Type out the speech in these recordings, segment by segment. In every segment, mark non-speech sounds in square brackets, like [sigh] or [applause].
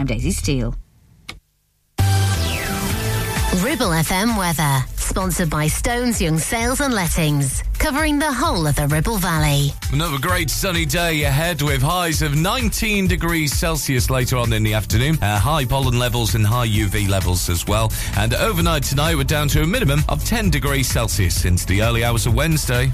I'm Daisy Steele. Ribble FM weather, sponsored by Stones Young Sales and Lettings, covering the whole of the Ribble Valley. Another great sunny day ahead with highs of 19 degrees Celsius later on in the afternoon. Uh, high pollen levels and high UV levels as well. And overnight tonight, we're down to a minimum of 10 degrees Celsius into the early hours of Wednesday.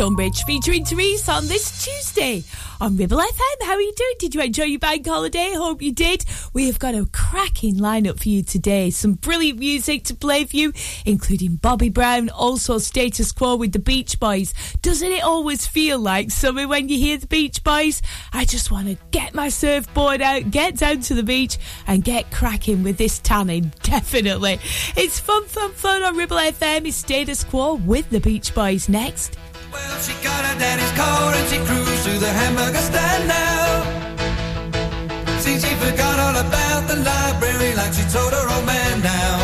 Stonebridge featuring Therese on this Tuesday on Ribble FM. How are you doing? Did you enjoy your bank holiday? Hope you did. We have got a cracking lineup for you today. Some brilliant music to play for you, including Bobby Brown, also Status Quo with the Beach Boys. Doesn't it always feel like summer when you hear the Beach Boys? I just want to get my surfboard out, get down to the beach, and get cracking with this tanning. [laughs] Definitely. It's fun, fun, fun on Ribble FM. It's Status Quo with the Beach Boys next. Well, she got her daddy's car and she cruised to the hamburger stand now. See, she forgot all about the library like she told her old man now.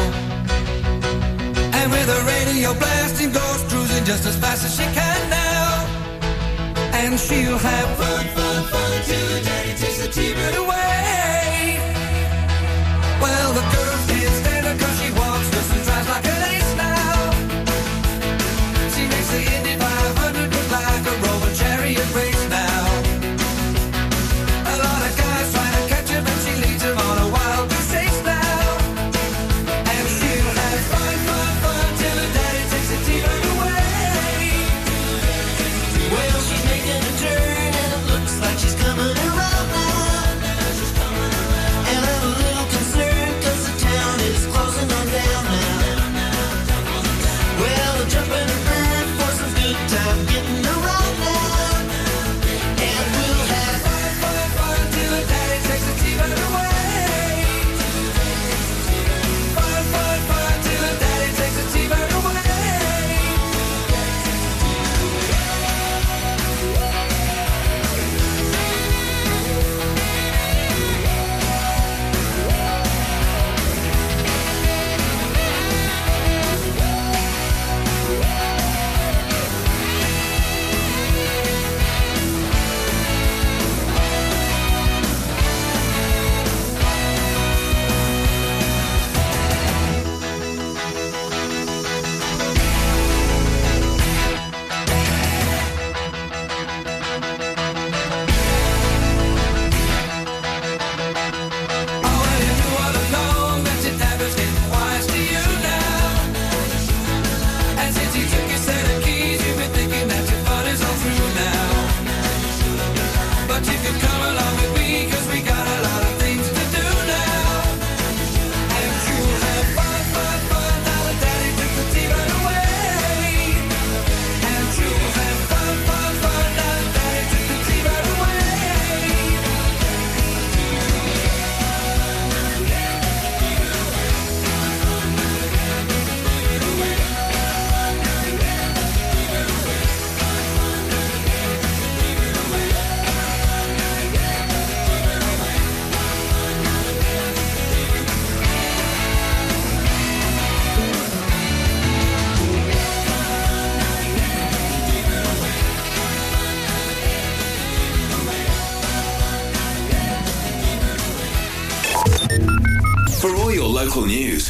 And with her radio blasting, goes cruising just as fast as she can now. And she'll have fun, fun, fun till the daddy takes the T-bird away. Well, the girls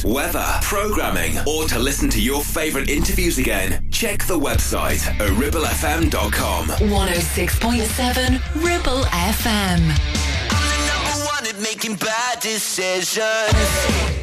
news, weather, programming, or to listen to your favourite interviews again, check the website at ribblefm.com. 106.7 Ribble FM. I'm the number one at making bad decisions.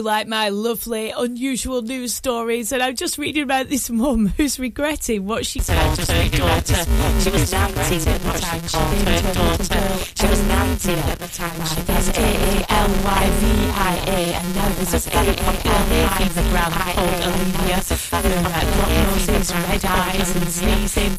Like my lovely, unusual news stories. And I'm just reading about this mum who's regretting what she said. Just her daughter. She was 19 at the time she named her daughter. She was 19 at the time she That's A-A-L-Y-V-I-A and now there's a A-A-L-Y-V-I-A called Olivia for uh, blocked noses, red eyes and sneezing.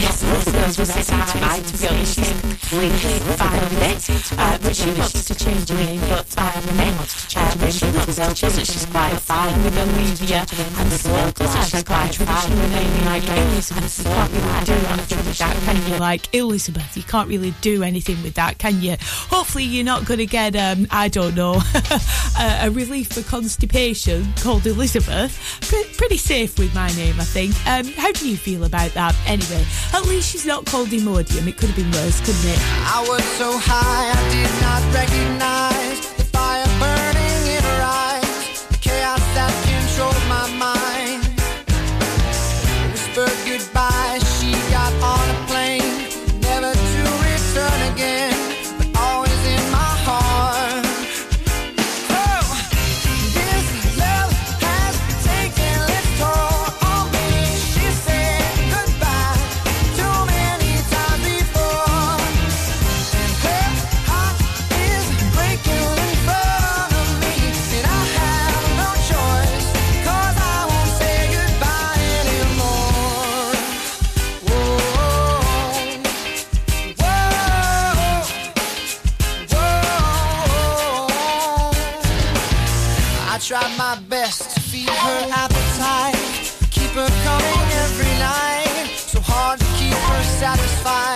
Yes, listeners will sit tight to be honest, she's completely fine with it. Uh, but she wants to change her name, but um, her name wants to change her name. She loves Elchis, that she's quite fine with Olivia the quite fine with a name like Elizabeth. You can't really do that, can you? Like Elizabeth, you can't really do anything with that, can you? Hopefully you're not going to get, um, I don't know, [laughs] a, a relief for constipation called Elizabeth. Pre- pretty safe with my name, I think. Um, how do you feel about that? Anyway, at least she's not called Imodium. It could have been worse, couldn't it? I was so high I did not recognize my best to feed her appetite. Keep her coming every night. So hard to keep her satisfied.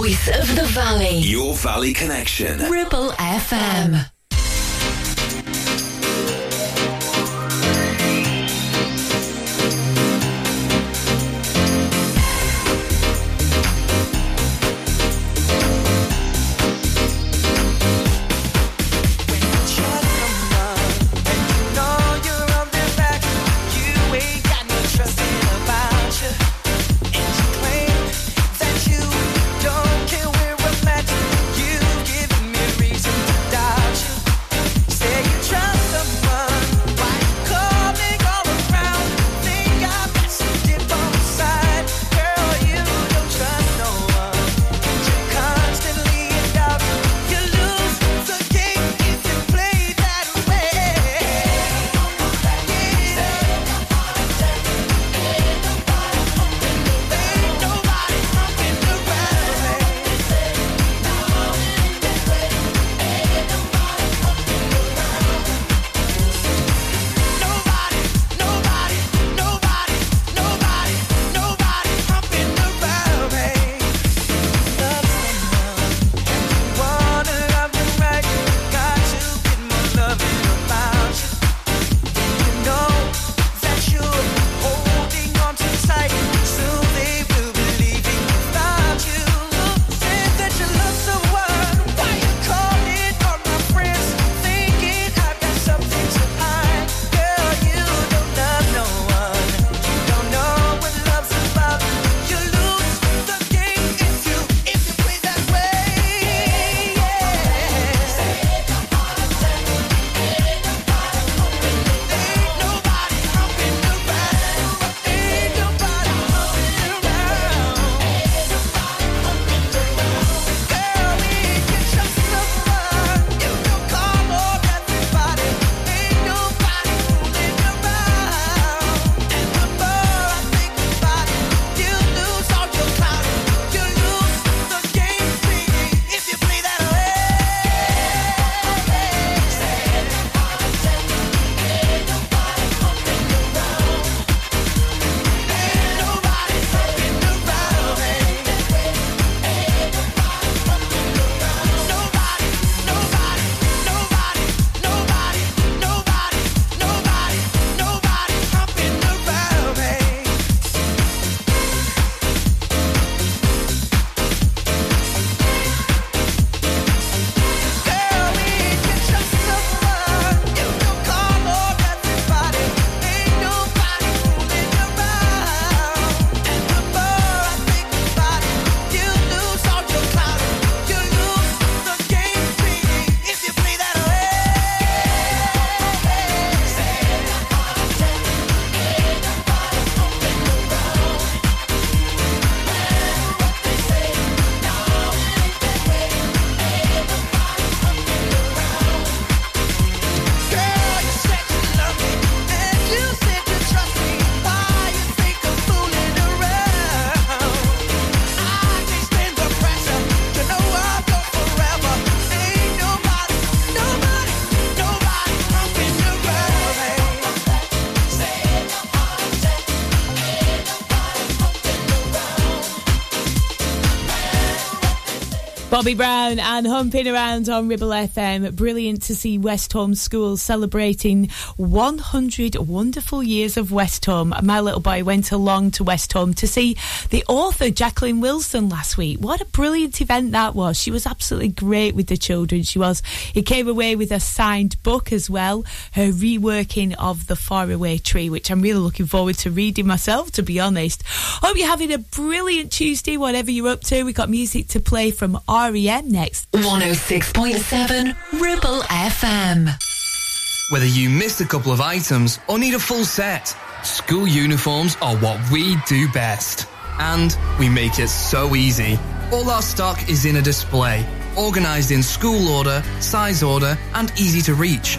voice of the valley. Your Valley Connection. Ribble FM. Bobby Brown and Humping Around on Ribble FM. Brilliant to see Westholme School celebrating 100 wonderful years of Westholme. My little boy went along to Westholme to see the author Jacqueline Wilson last week. What a brilliant event that was. She was absolutely great with the children. She was. He came away with a signed book as well, her reworking of The Faraway Tree, which I'm really looking forward to reading myself, to be honest. Hope you're having a brilliant Tuesday, whatever you're up to. We've got music to play from REM next. 106.7 Ribble FM. Whether you missed a couple of items or need a full set, school uniforms are what we do best. And we make it so easy. All our stock is in a display, organized in school order, size order, and easy to reach.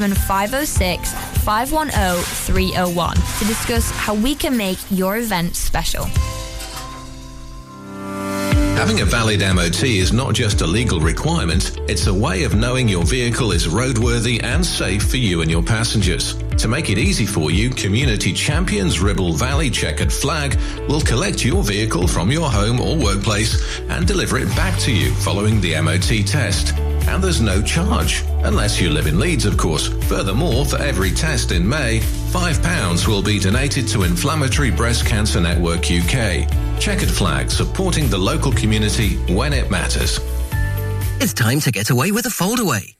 07506 510 301 to discuss how we can make your event special. Having a valid MOT is not just a legal requirement, it's a way of knowing your vehicle is roadworthy and safe for you and your passengers. To make it easy for you, Community Champions Ribble Valley Checkered Flag will collect your vehicle from your home or workplace and deliver it back to you following the MOT test. And there's no charge, unless you live in Leeds, of course. Furthermore, for every test in May, £5 will be donated to Inflammatory Breast Cancer Network UK. Checkered Flag, supporting the local community when it matters. It's time to get away with a foldaway.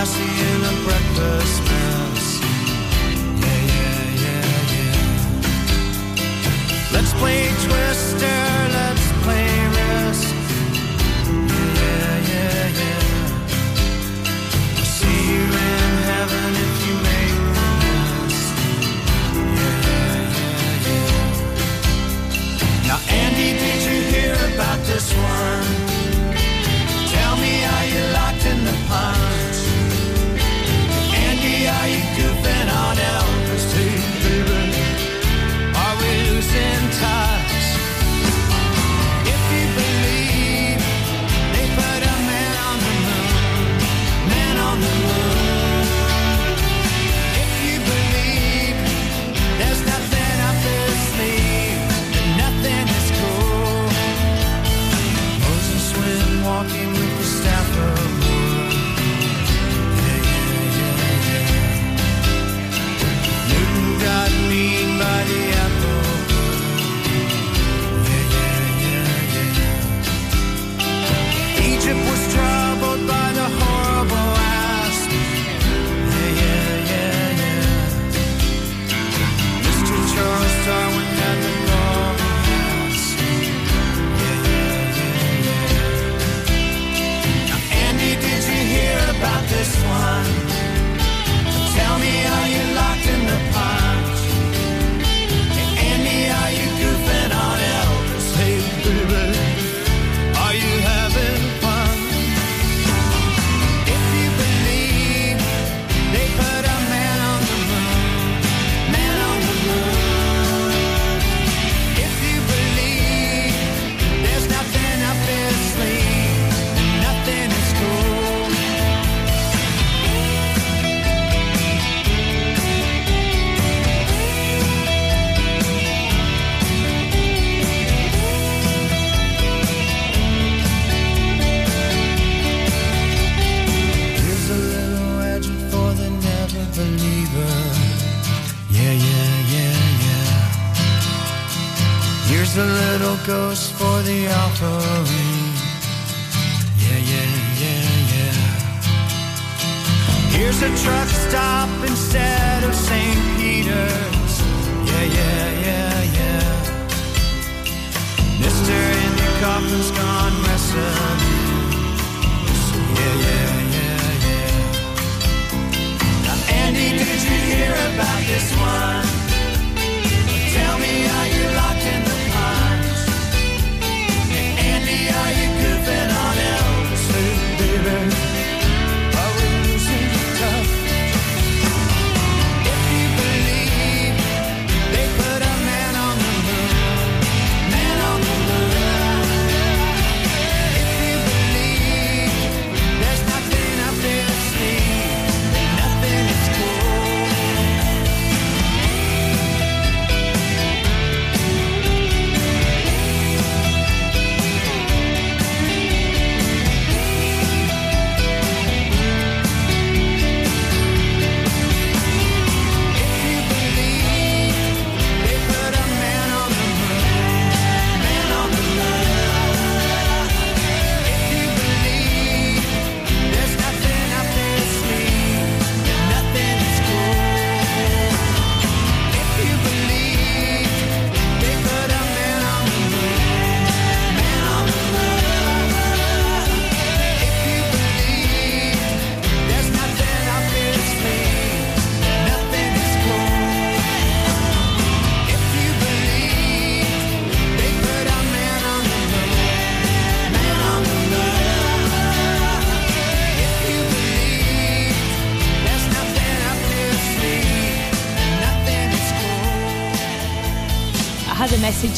Lassie in a breakfast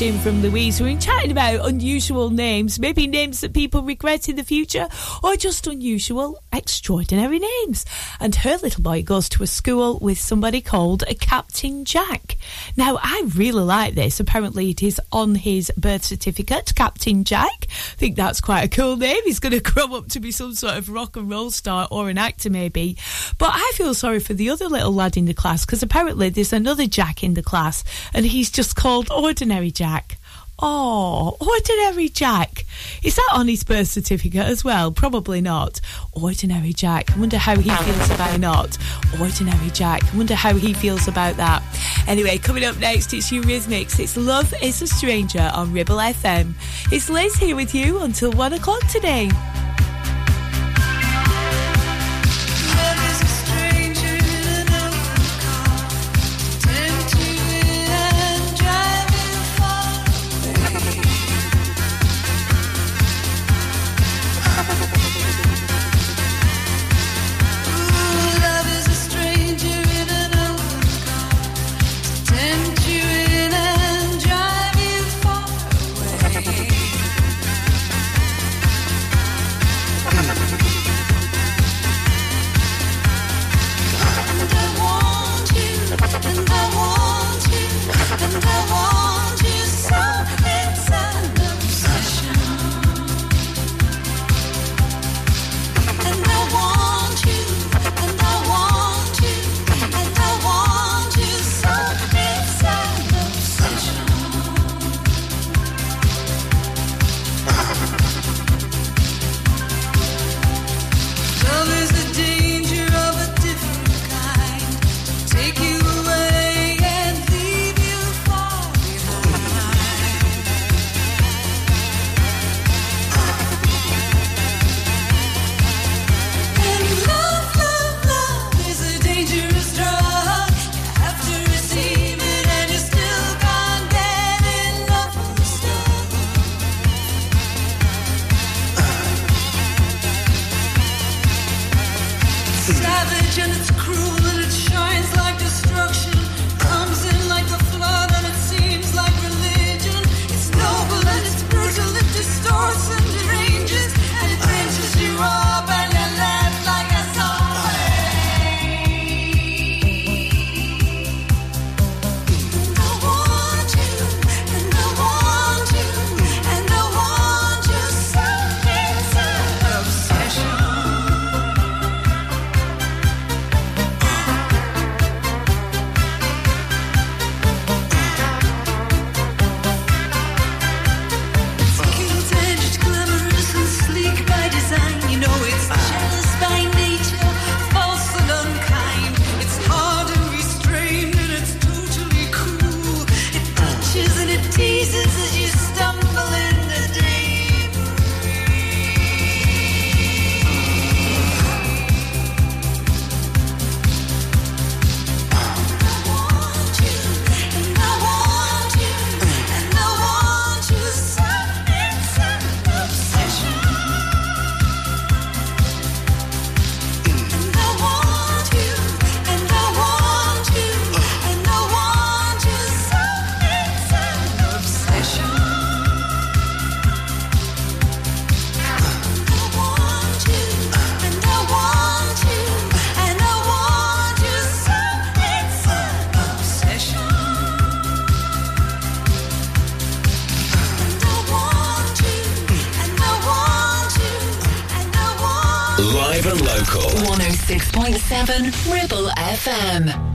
in from Louise. We were chatting about unusual names, maybe names that people regret in the future, or just unusual, extraordinary names. And her little boy goes to a school with somebody called a Captain Jack. Now, I really like this. Apparently, it is on his birth certificate, Captain Jack. I think that's quite a cool name. He's going [laughs] to grow up to be some sort of rock and roll star or an actor, maybe. But I feel sorry for the other little lad in the class because apparently there's another Jack in the class and he's just called Ordinary Jack. Oh, Ordinary Jack. Is that on his birth certificate as well? Probably not. Ordinary Jack. I wonder how he feels about not. Ordinary Jack. I wonder how he feels about that. Anyway, coming up next, it's Eurythmics. It's Love is a Stranger on Ribble FM. It's Liz here with you until one o'clock today. FM.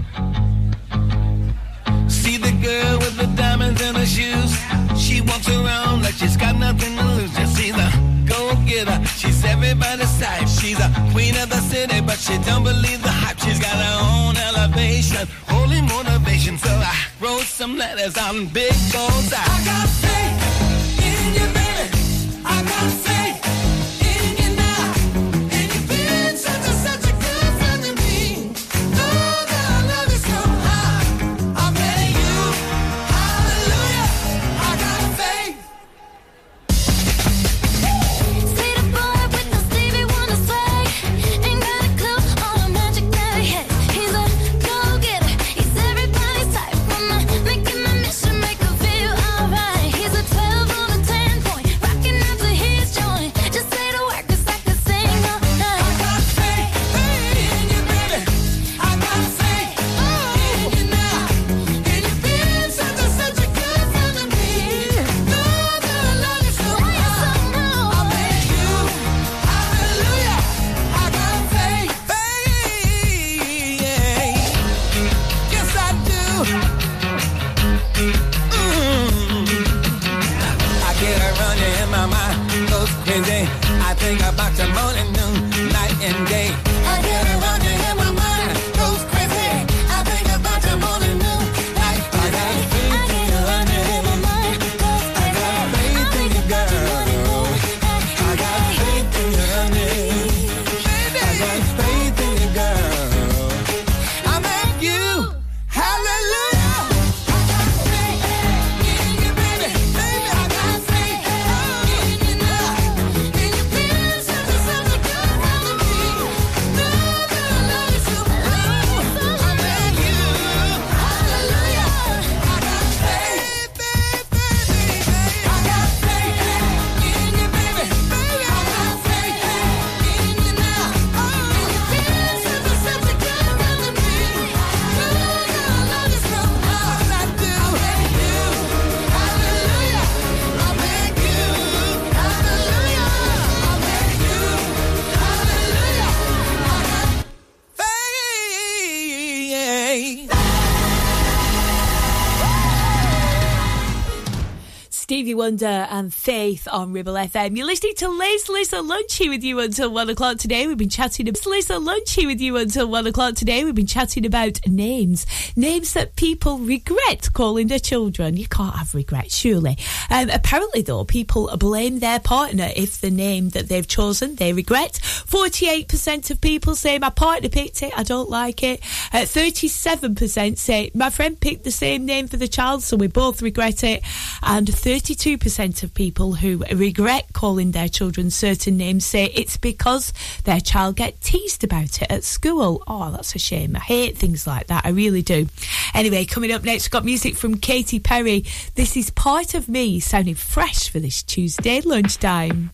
Wonder and Faith on Ribble FM. You're listening to Liz Lunchy with you until one o'clock today. We've been chatting about Lizza Lunchy with you until one o'clock today. We've been chatting about names, names that people regret calling their children. You can't have regret, surely. Um, apparently, though, people blame their partner if the name that they've chosen they regret. Forty-eight percent of people say my partner picked it, I don't like it. Uh, Thirty-seven percent say my friend picked the same name for the child, so we both regret it. And 32% of people who regret calling their children certain names say it's because their child get teased about it at school. Oh, that's a shame. I hate things like that. I really do. Anyway, coming up next, we've got music from Katy Perry. This is part of me sounding fresh for this Tuesday lunchtime.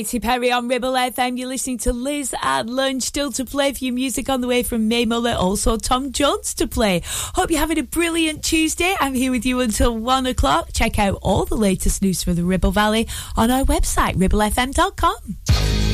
Katy Perry on Ribble FM. You're listening to Liz at lunch. Still to play for you music on the way from Mae Muller. Also Tom Jones to play. Hope you're having a brilliant Tuesday. I'm here with you until one o'clock. Check out all the latest news for the Ribble Valley on our website, ribblefm.com.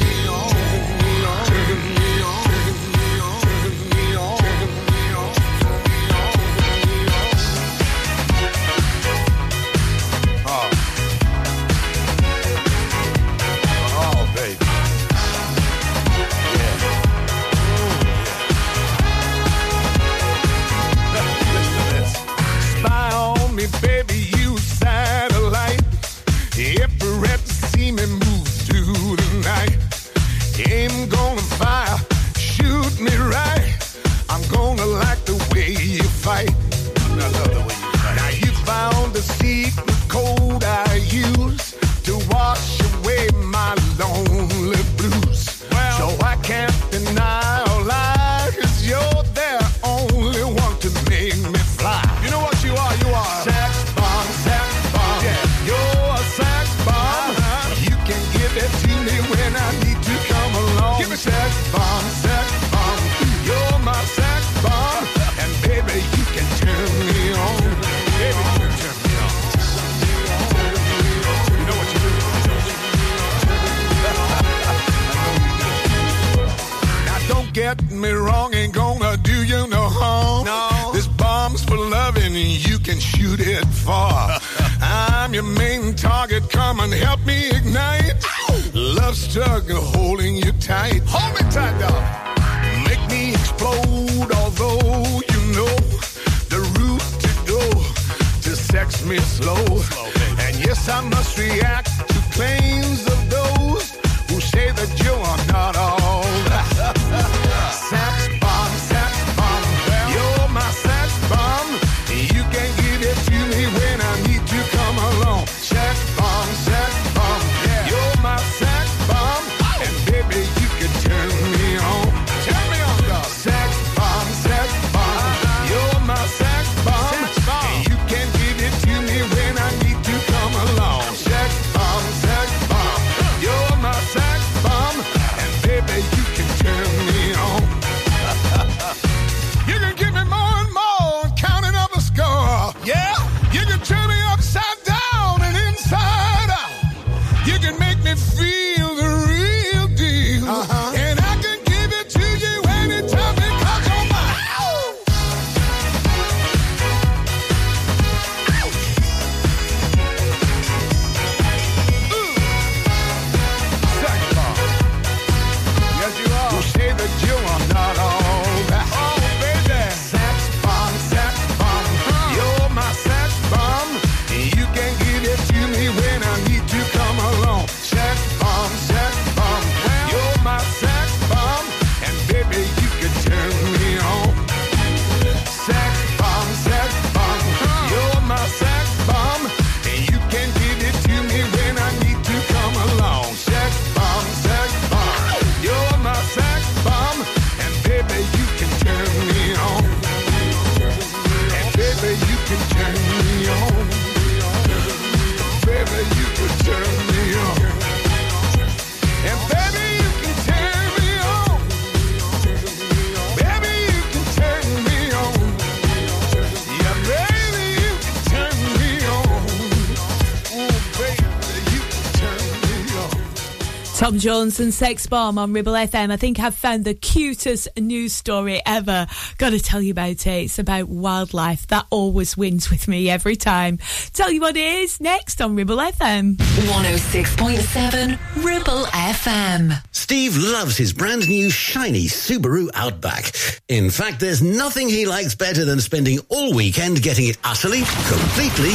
Tom Jones and Sex Bomb on Ribble FM. I think I've found the cutest news story ever. Got to tell you about it. It's about wildlife. That always wins with me every time. Tell you what it is next on Ribble FM. 106.7 Ribble FM. Steve loves his brand new shiny Subaru Outback. In fact, there's nothing he likes better than spending all weekend getting it utterly, completely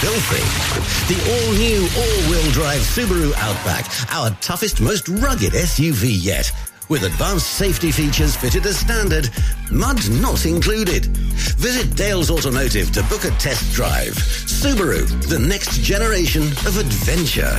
filthy. The all-new all-wheel drive Subaru Outback, our toughest, most rugged SUV yet. With advanced safety features fitted as standard, mud not included. Visit Dales Automotive to book a test drive. Subaru, the next generation of adventure.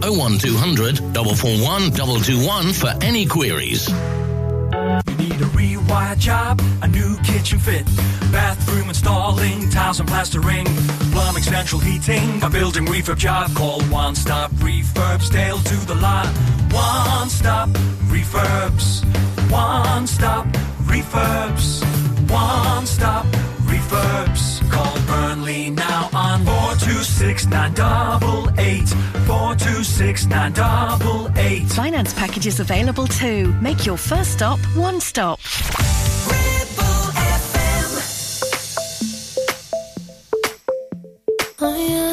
01200 441 221 for any queries. You need a rewire job, a new kitchen fit, bathroom installing, tiles and plastering, plumbing, central heating, a building refurb job. Call One Stop Refurbs, Dale to the lot. One Stop Refurbs, One Stop Refurbs, One Stop Refurbs. Call Burnley now on 426 988 426 988. Finance packages available too. Make your first stop one stop. Oh yeah.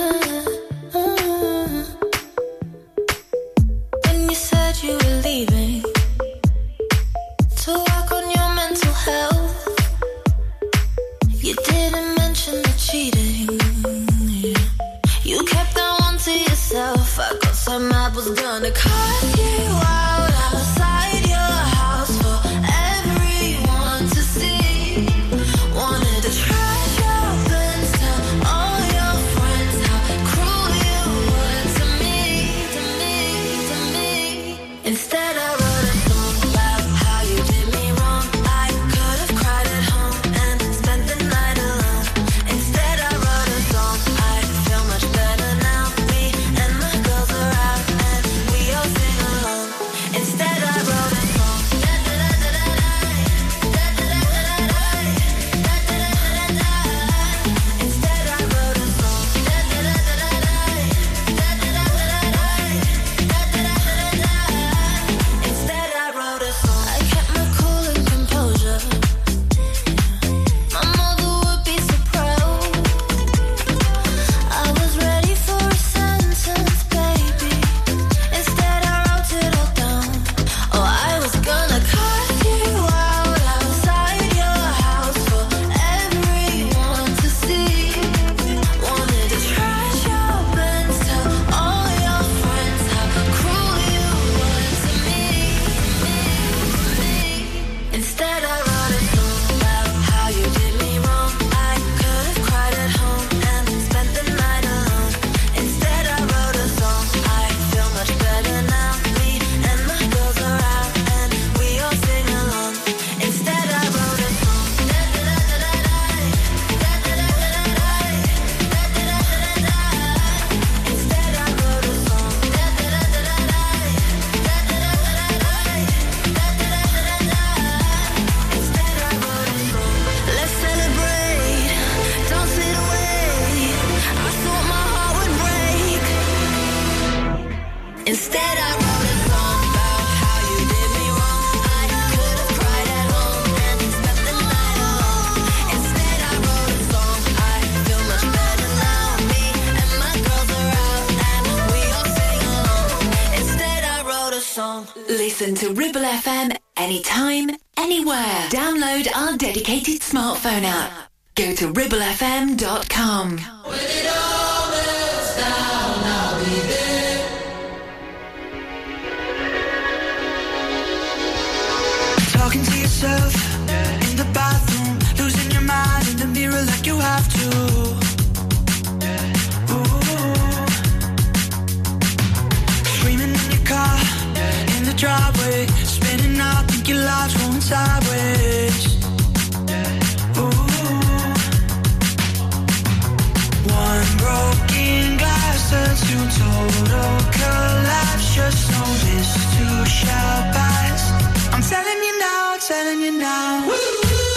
Smartphone app. Go to ribblefm.com. glass turns to total collapse. Just know this too shall pass. I'm telling you now, telling you now. When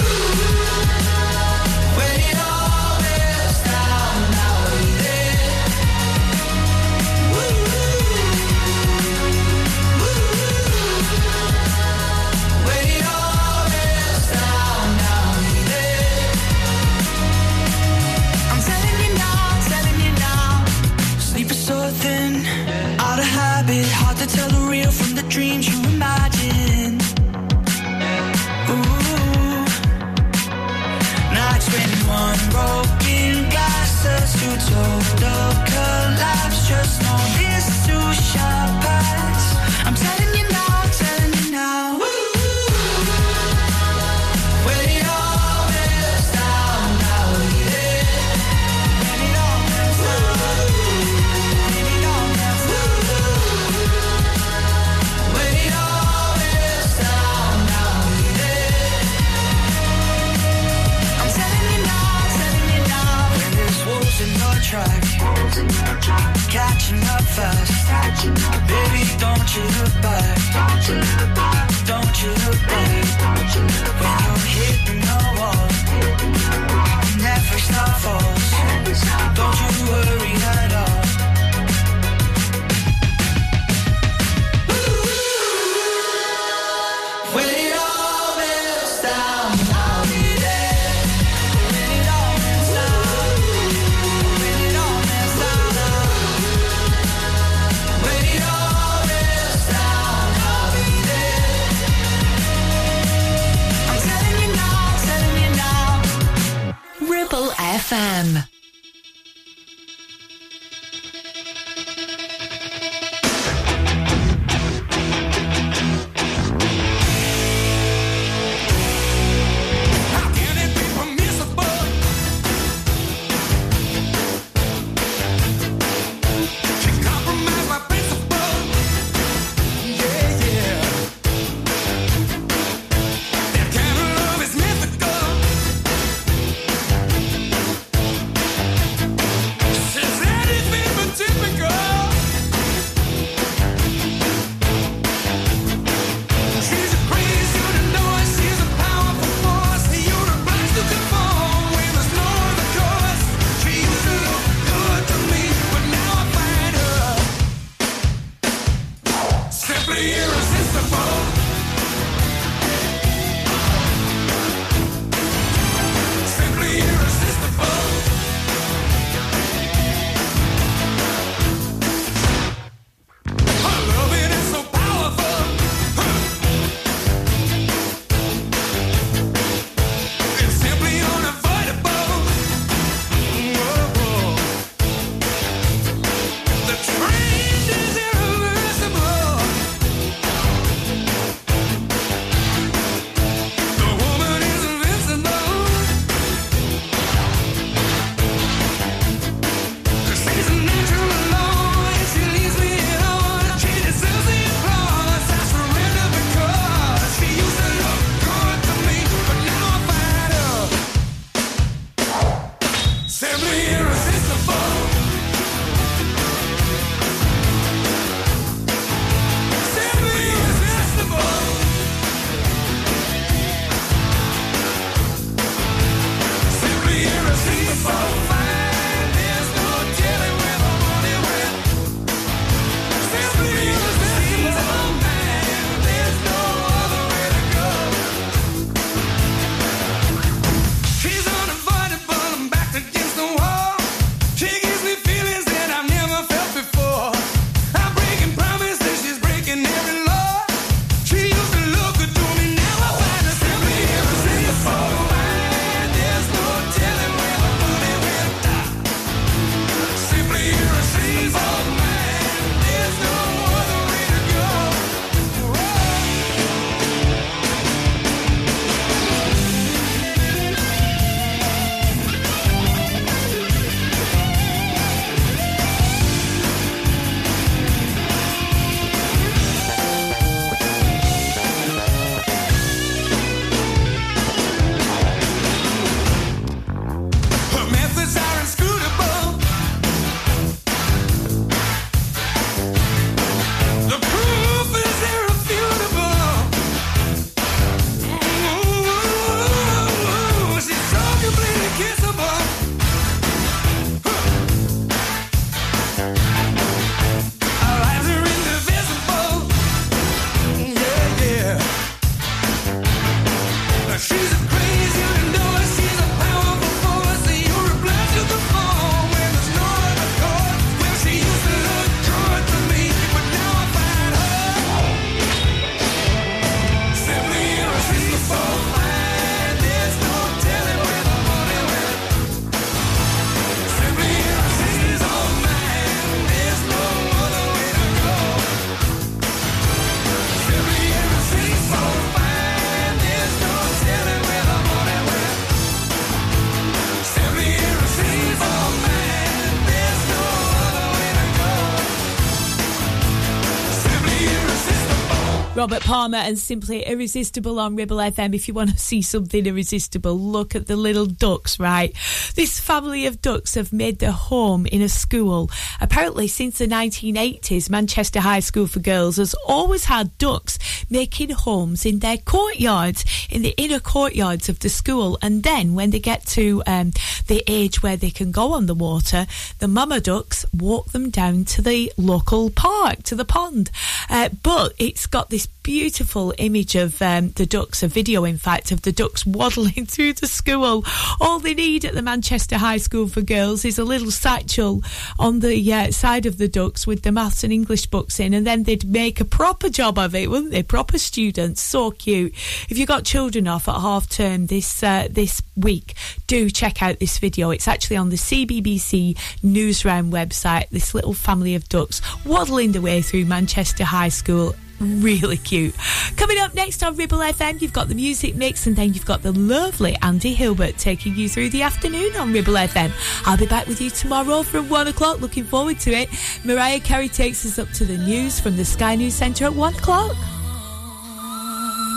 Robert Palmer and Simply Irresistible on Ribble FM. If you want to see something irresistible, look at the little ducks, right? This family of ducks have made their home in a school. Apparently, since the 1980s, Manchester High School for Girls has always had ducks making homes in their courtyards, in the inner courtyards of the school. And then when they get to um, the age where they can go on the water, the mama ducks walk them down to the local park, to the pond. Uh, but it's got this beautiful image of um, the ducks, a video, in fact, of the ducks waddling [laughs] through the school. All they need at the Manchester High School for Girls is a little satchel on the uh, side of the ducks with the maths and English books in, and then they'd make a proper job of it, wouldn't they? Proper students, so cute. If you've got children off at half term this uh, this week, do check out this video. It's actually on the CBBC Newsround website. This little family of ducks waddling their way through Manchester High School really cute. Coming up next on Ribble FM, you've got the music mix, and then you've got the lovely Andy Hilbert taking you through the afternoon on Ribble FM. I'll be back with you tomorrow from one o'clock. Looking forward to it. Mariah Carey takes us up to the news from the Sky News Centre at one o'clock.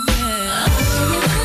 Baby